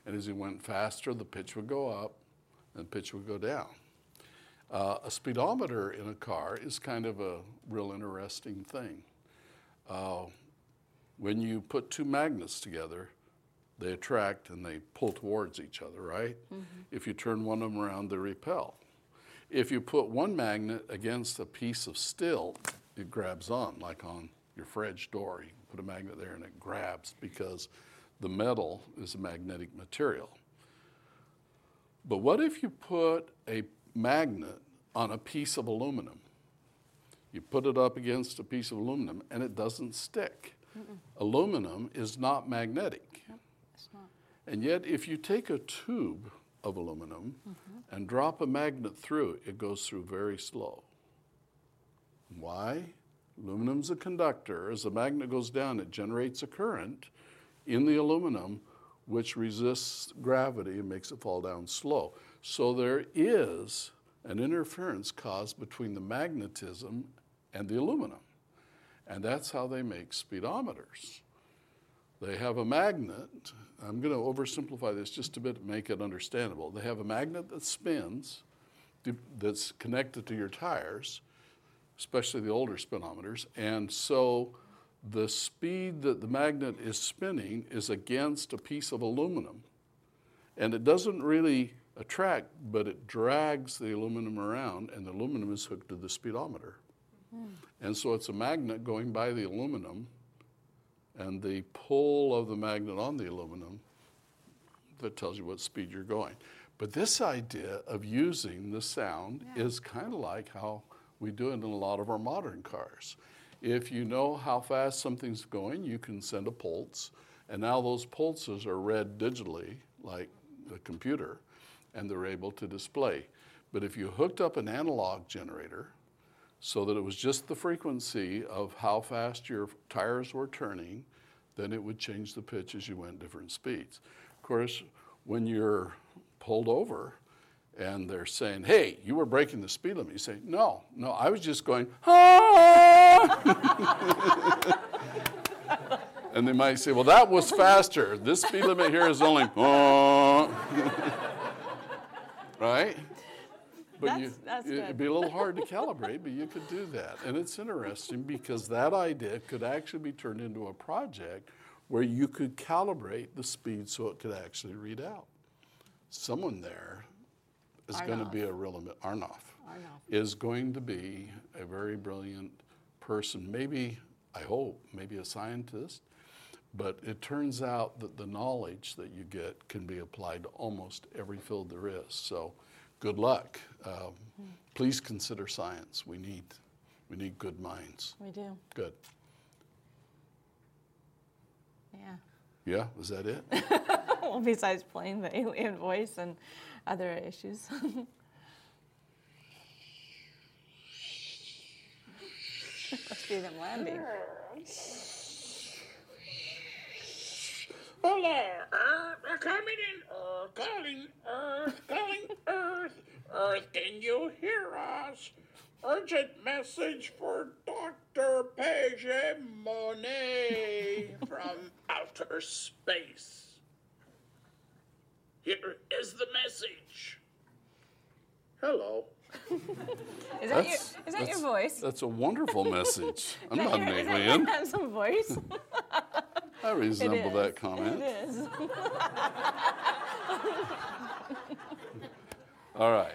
And as he went faster, the pitch would go up and the pitch would go down. Uh, a speedometer in a car is kind of a real interesting thing. Uh, when you put two magnets together, they attract and they pull towards each other, right? If you turn one of them around, they repel. If you put one magnet against a piece of steel, it grabs on, like on your fridge door. You can put a magnet there and it grabs because the metal is a magnetic material. But what if you put a magnet on a piece of aluminum? You put it up against a piece of aluminum and it doesn't stick. Aluminum is not magnetic.
It's not.
And yet, if you take a tube of aluminum mm-hmm. and drop a magnet through, it goes through very slow. Why? Aluminum's a conductor. As the magnet goes down, it generates a current in the aluminum which resists gravity and makes it fall down slow. So there is an interference caused between the magnetism and the aluminum. And that's how they make speedometers. They have a magnet. I'm going to oversimplify this just a bit to make it understandable. They have a magnet that spins, that's connected to your tires, especially the older speedometers. And so the speed that the magnet is spinning is against a piece of aluminum. And it doesn't really attract, but it drags the aluminum around, and the aluminum is hooked to the speedometer. Hmm. And so it's a magnet going by the aluminum, and the pull of the magnet on the aluminum that tells you what speed you're going. But this idea of using the sound is kind of like how we do it in a lot of our modern cars. If you know how fast something's going, you can send a pulse, and now those pulses are read digitally, like the computer, and they're able to display. But if you hooked up an analog generator, so that it was just the frequency of how fast your tires were turning, then it would change the pitch as you went different speeds. Of course, when you're pulled over and they're saying, hey, you were breaking the speed limit, you say, no, no, I was just going, ah! and they might say, well, that was faster. This speed limit here is only, right? But you,
That's- that's
it'd be a little hard to calibrate, but you could do that. And it's interesting because that idea could actually be turned into a project where you could calibrate the speed so it could actually read out. Someone there is going to be a real, Arnoff,
Arnoff.
is going to be a very brilliant person. Maybe, I hope, maybe a scientist. But it turns out that the knowledge that you get can be applied to almost every field there is. So, good luck. Um, please consider science. We need, we need good minds.
We do.
Good.
Yeah.
Yeah, is that it?
well, besides playing the alien voice and other issues. Must be them landing.
Hello, oh, Earth, uh, coming in, Earth, calling, Earth, calling, Earth. Earth, can you hear us? Urgent message for Dr. Paige Monet from outer space. Here is the message. Hello.
Is that, your, is that your voice?
That's a wonderful message. I'm
Is that
not an
your- is that your
alien.
handsome voice?
I resemble that comment.
It is.
All right.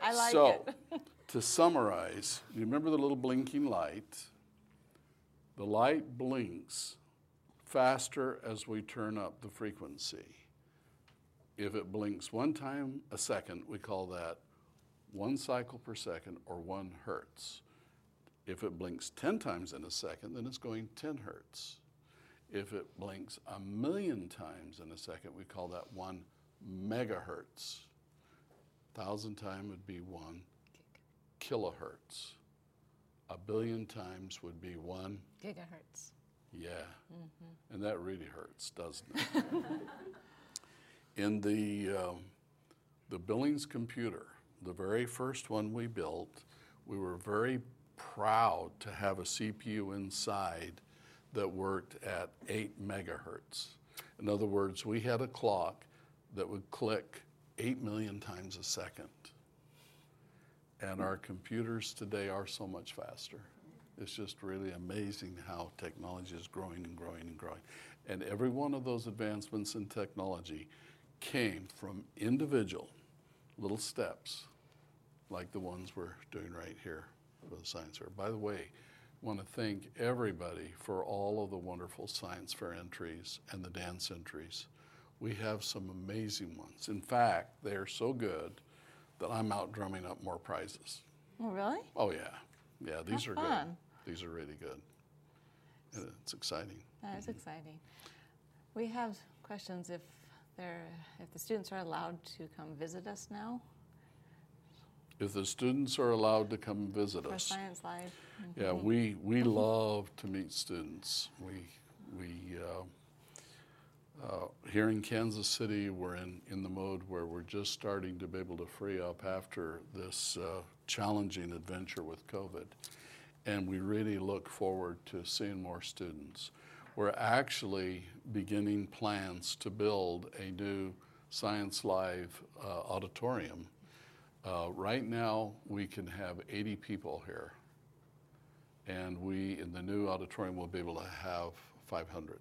I like
so,
it.
to summarize, you remember the little blinking light? The light blinks faster as we turn up the frequency. If it blinks one time a second, we call that one cycle per second or one hertz. If it blinks 10 times in a second, then it's going 10 hertz. If it blinks a million times in a second, we call that one megahertz. Thousand time would be one kilohertz. A billion times would be one,
Gigahertz.
yeah. Mm-hmm. And that really hurts, doesn't it? In the, um, the Billings computer, the very first one we built, we were very proud to have a CPU inside that worked at 8 megahertz. In other words, we had a clock that would click 8 million times a second. And our computers today are so much faster. It's just really amazing how technology is growing and growing and growing. And every one of those advancements in technology came from individual little steps like the ones we're doing right here for the science fair. By the way, I want to thank everybody for all of the wonderful science fair entries and the dance entries. We have some amazing ones. In fact, they're so good that I'm out drumming up more prizes.
Oh, really?
Oh yeah, yeah. These
How
are good. These are really good. It's exciting.
That is mm-hmm. exciting. We have questions if they're, if the students are allowed to come visit us now
If the students are allowed to come visit
for
us,
Science Live.
yeah, we we love to meet students. We we uh, uh, here in Kansas City, we're in in the mode where we're just starting to be able to free up after this uh, challenging adventure with COVID, and we really look forward to seeing more students. We're actually beginning plans to build a new Science Live uh, auditorium. Uh, right now, we can have 80 people here, and we, in the new auditorium, will be able to have 500.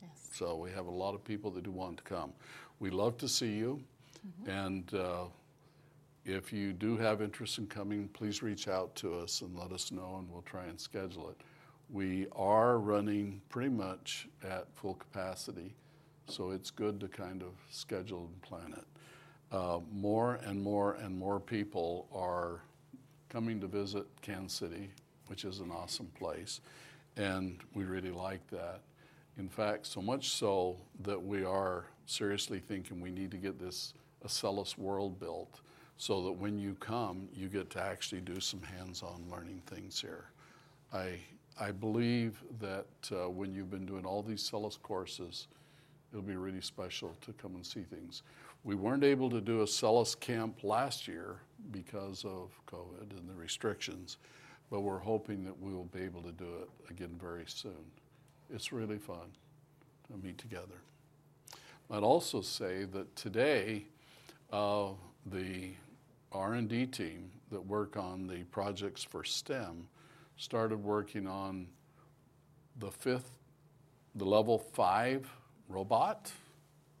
Yes.
So we have a lot of people that do want to come. We love to see you, and uh, if you do have interest in coming, please reach out to us and let us know, and we'll try and schedule it. We are running pretty much at full capacity, so it's good to kind of schedule and plan it. Uh, more and more and more people are coming to visit Kansas City, which is an awesome place, and we really like that. In fact, so much so that we are seriously thinking we need to get this Acellus World built so that when you come, you get to actually do some hands on learning things here. I, I believe that uh, when you've been doing all these Cellus courses, it'll be really special to come and see things. We weren't able to do Acellus camp last year because of COVID and the restrictions, but we're hoping that we will be able to do it again very soon. It's really fun to meet together. I'd also say that today, uh, the R&D team that work on the projects for STEM started working on the fifth, the level five robot.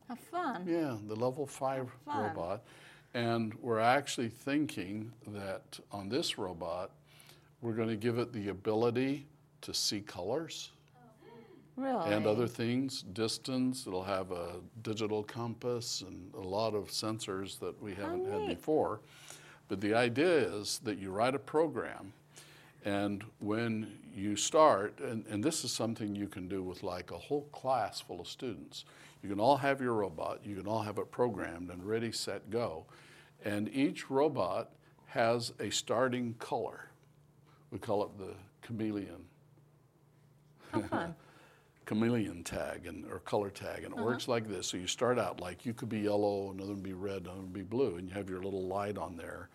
How fun.
Yeah, the level five robot. And we're actually thinking that on this robot, we're going to give it the ability to see colors
Really?
and other things, distance. It'll have a digital compass and a lot of sensors that we haven't had before. But the idea is that you write a program, and when you start, and, and this is something you can do with like a whole class full of students. You can all have your robot, you can all have it programmed and ready, set, go. And each robot has a starting color. We call it the chameleon
How
chameleon tag and or color tag, and it works uh-huh. like this. So you start out like you could be yellow, another would be red, another one would be blue, and you have your little light on there.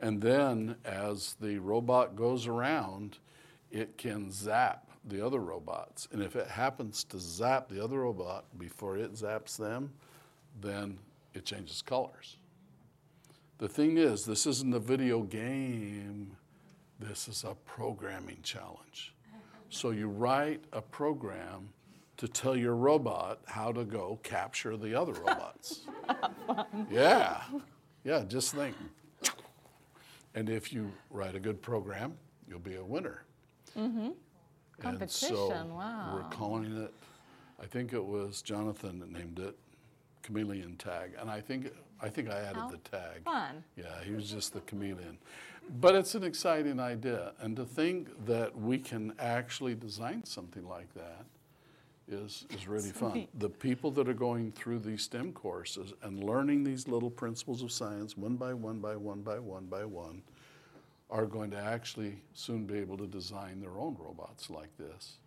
And then as the robot goes around, it can zap the other robots. And if it happens to zap the other robot before it zaps them, then it changes colors. The thing is, this isn't a video game, this is a programming challenge. So you write a program to tell your robot how to go capture the other robots. yeah, yeah, just think. And if you write a good program, you'll be a winner. Mm-hmm.
Competition, wow.
We're calling it, I think it was Jonathan that named it Chameleon Tag. And I think, I think I added
How
the tag.
Fun.
Yeah, he was just the chameleon. But it's an exciting idea. And to think that we can actually design something like that is, is really fun. The people that are going through these STEM courses and learning these little principles of science one by one by one by one by one are going to actually soon be able to design their own robots like this.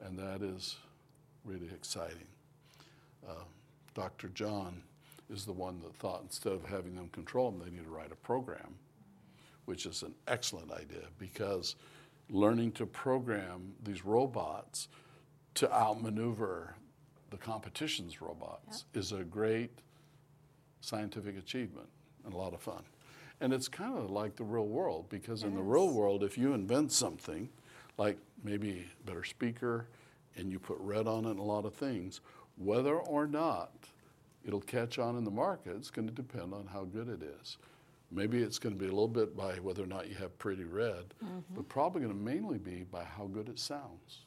And that is really exciting. Uh, Dr. John is the one that thought instead of having them control them, they need to write a program, which is an excellent idea because learning to program these robots to outmaneuver the competition's robots is a great scientific achievement and a lot of fun. And it's kind of like the real world because in the real world, if you invent something, like maybe a better speaker, and you put red on it and a lot of things, whether or not it'll catch on in the market, it's going to depend on how good it is. Maybe it's going to be a little bit by whether or not you have pretty red, mm-hmm. but probably going to mainly be by how good it sounds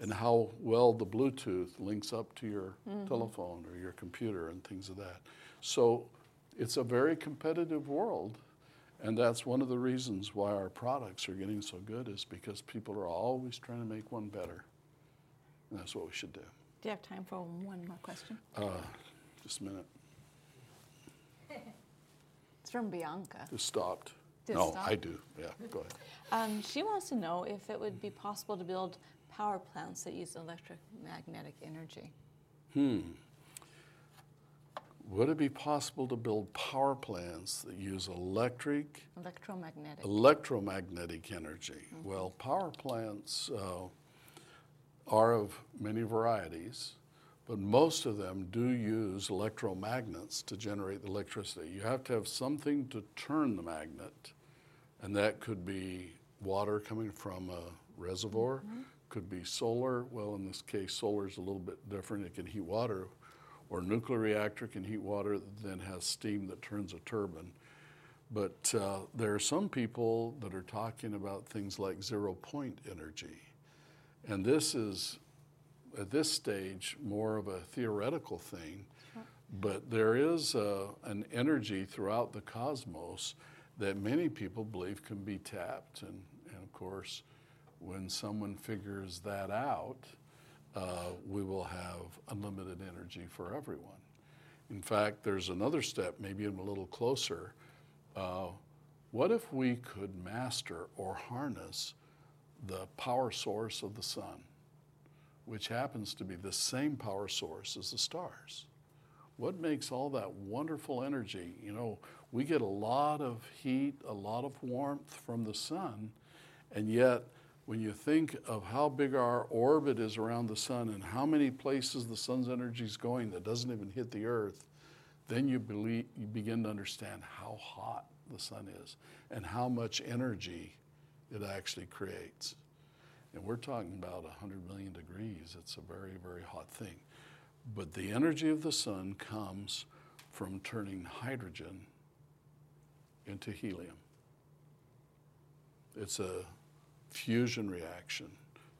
and how well the Bluetooth links up to your telephone or your computer and things of that. So it's a very competitive world, and that's one of the reasons why our products are getting so good is because people are always trying to make one better. And that's what we should do.
Do you have time for one more question?
Uh, just a minute.
It's from Bianca.
Just stopped.
Just
no,
stopped?
I do. Yeah, go ahead.
Um, she wants to know if it would be possible to build power plants that use electromagnetic energy. Hmm.
Would it be possible to build power plants that use electric
Electromagnetic.
electromagnetic energy. Well, power plants uh, are of many varieties, but most of them do use electromagnets to generate the electricity. You have to have something to turn the magnet, and that could be water coming from a reservoir, could be solar. Well, in this case, solar is a little bit different. It can heat water, or a nuclear reactor can heat water that then has steam that turns a turbine. But uh, there are some people that are talking about things like zero point energy. And this is, at this stage, more of a theoretical thing. But there is uh, an energy throughout the cosmos that many people believe can be tapped. And, and of course, when someone figures that out, uh, we will have unlimited energy for everyone. In fact, there's another step, maybe a little closer. Uh, what if we could master or harness the power source of the sun, which happens to be the same power source as the stars? What makes all that wonderful energy? You know, we get a lot of heat, a lot of warmth from the sun, and yet when you think of how big our orbit is around the sun and how many places the sun's energy is going that doesn't even hit the earth, then you, believe, you begin to understand how hot the sun is and how much energy it actually creates. And we're talking about 100 million degrees. It's a very, very hot thing. But the energy of the sun comes from turning hydrogen into helium. It's a fusion reaction.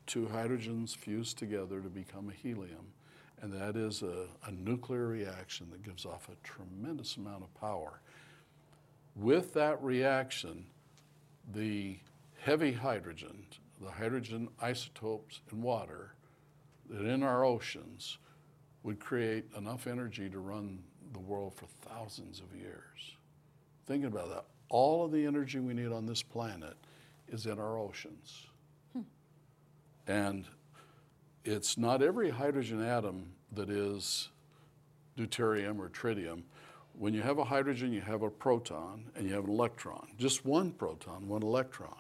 Two hydrogens fuse together to become a helium, and that is a, a nuclear reaction that gives off a tremendous amount of power. With that reaction, the heavy hydrogen, the hydrogen isotopes in water that in our oceans would create enough energy to run the world for thousands of years. Thinking about that, all of the energy we need on this planet is in our oceans. And it's not every hydrogen atom that is deuterium or tritium. When you have a hydrogen, you have a proton and you have an electron, just one proton, one electron.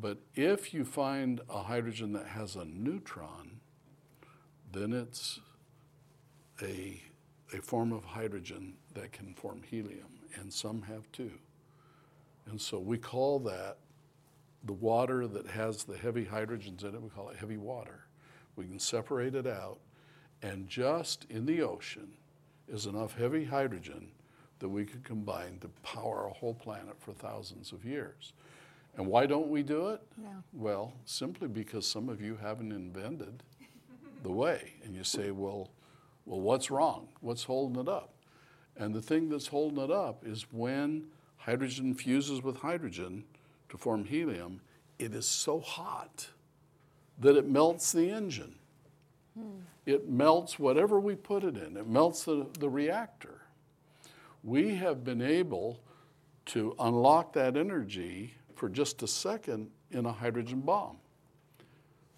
But if you find a hydrogen that has a neutron, then it's a, a form of hydrogen that can form helium, and some have two. And so we call that the water that has the heavy hydrogens in it, we call it heavy water. We can separate it out, and just in the ocean is enough heavy hydrogen that we could combine to power a whole planet for thousands of years. And why don't we do it?
Yeah.
Well, simply because some of you haven't invented the way. And you say, well, well, what's wrong? What's holding it up? And the thing that's holding it up is when hydrogen fuses with hydrogen to form helium, it is so hot that it melts the engine. Hmm. It melts whatever we put it in, it melts the, the reactor. We have been able to unlock that energy for just a second in a hydrogen bomb.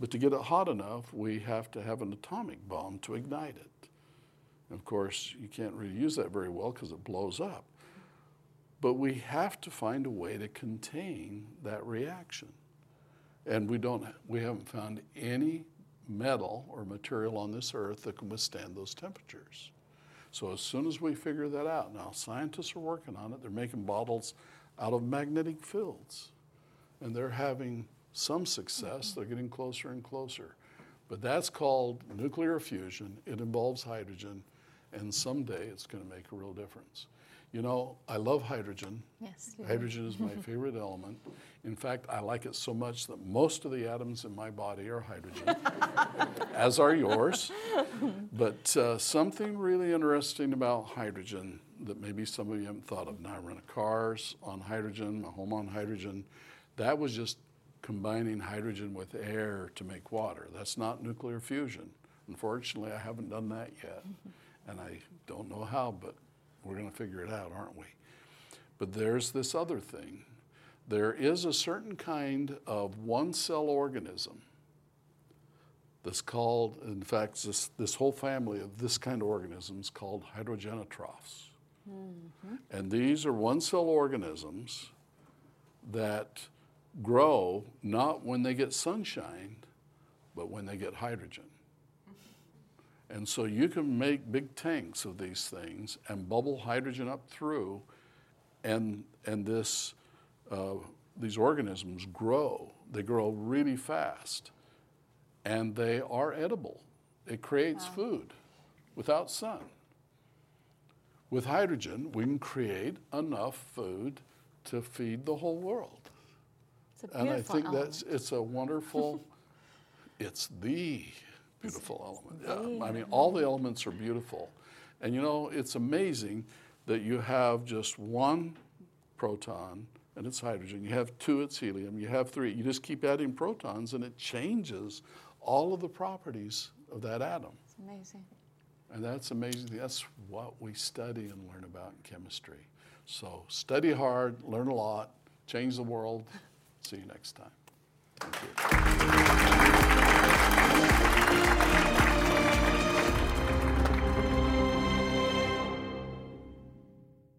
But to get it hot enough, we have to have an atomic bomb to ignite it. Of course, you can't really use that very well because it blows up. But we have to find a way to contain that reaction. And we don't we haven't found any metal or material on this earth that can withstand those temperatures. So as soon as we figure that out, now scientists are working on it. They're making bottles out of magnetic fields. And they're having some success. They're getting closer and closer. But that's called nuclear fusion. It involves hydrogen, and someday it's going to make a real difference. You know, I love hydrogen.
Yes.
Hydrogen is my favorite element. In fact, I like it so much that most of the atoms in my body are hydrogen, as are yours. But uh, something really interesting about hydrogen that maybe some of you haven't thought of. Now, I run a cars on hydrogen, my home on hydrogen. That was just combining hydrogen with air to make water. That's not nuclear fusion. Unfortunately, I haven't done that yet. And I don't know how, but we're going to figure it out, aren't we? But there's this other thing. There is a certain kind of one cell organism that's called, in fact, this, this whole family of this kind of organisms called hydrogenotrophs. Mm-hmm. And these are one cell organisms that grow not when they get sunshine, but when they get hydrogen. And so you can make big tanks of these things and bubble hydrogen up through, and, and this, uh, these organisms grow. They grow really fast, and they are edible. It creates food without sun. With hydrogen, we can create enough food to feed the whole world. And I think
element.
that's it's a wonderful, it's the beautiful element. Yeah, I mean, all the elements are beautiful. And you know, it's amazing that you have just one proton and it's hydrogen. You have two, it's helium. You have three. You just keep adding protons and it changes all of the properties of that atom.
It's amazing.
And that's amazing. That's what we study and learn about in chemistry. So study hard, learn a lot, change the world. See you next time. Thank you. フフフ。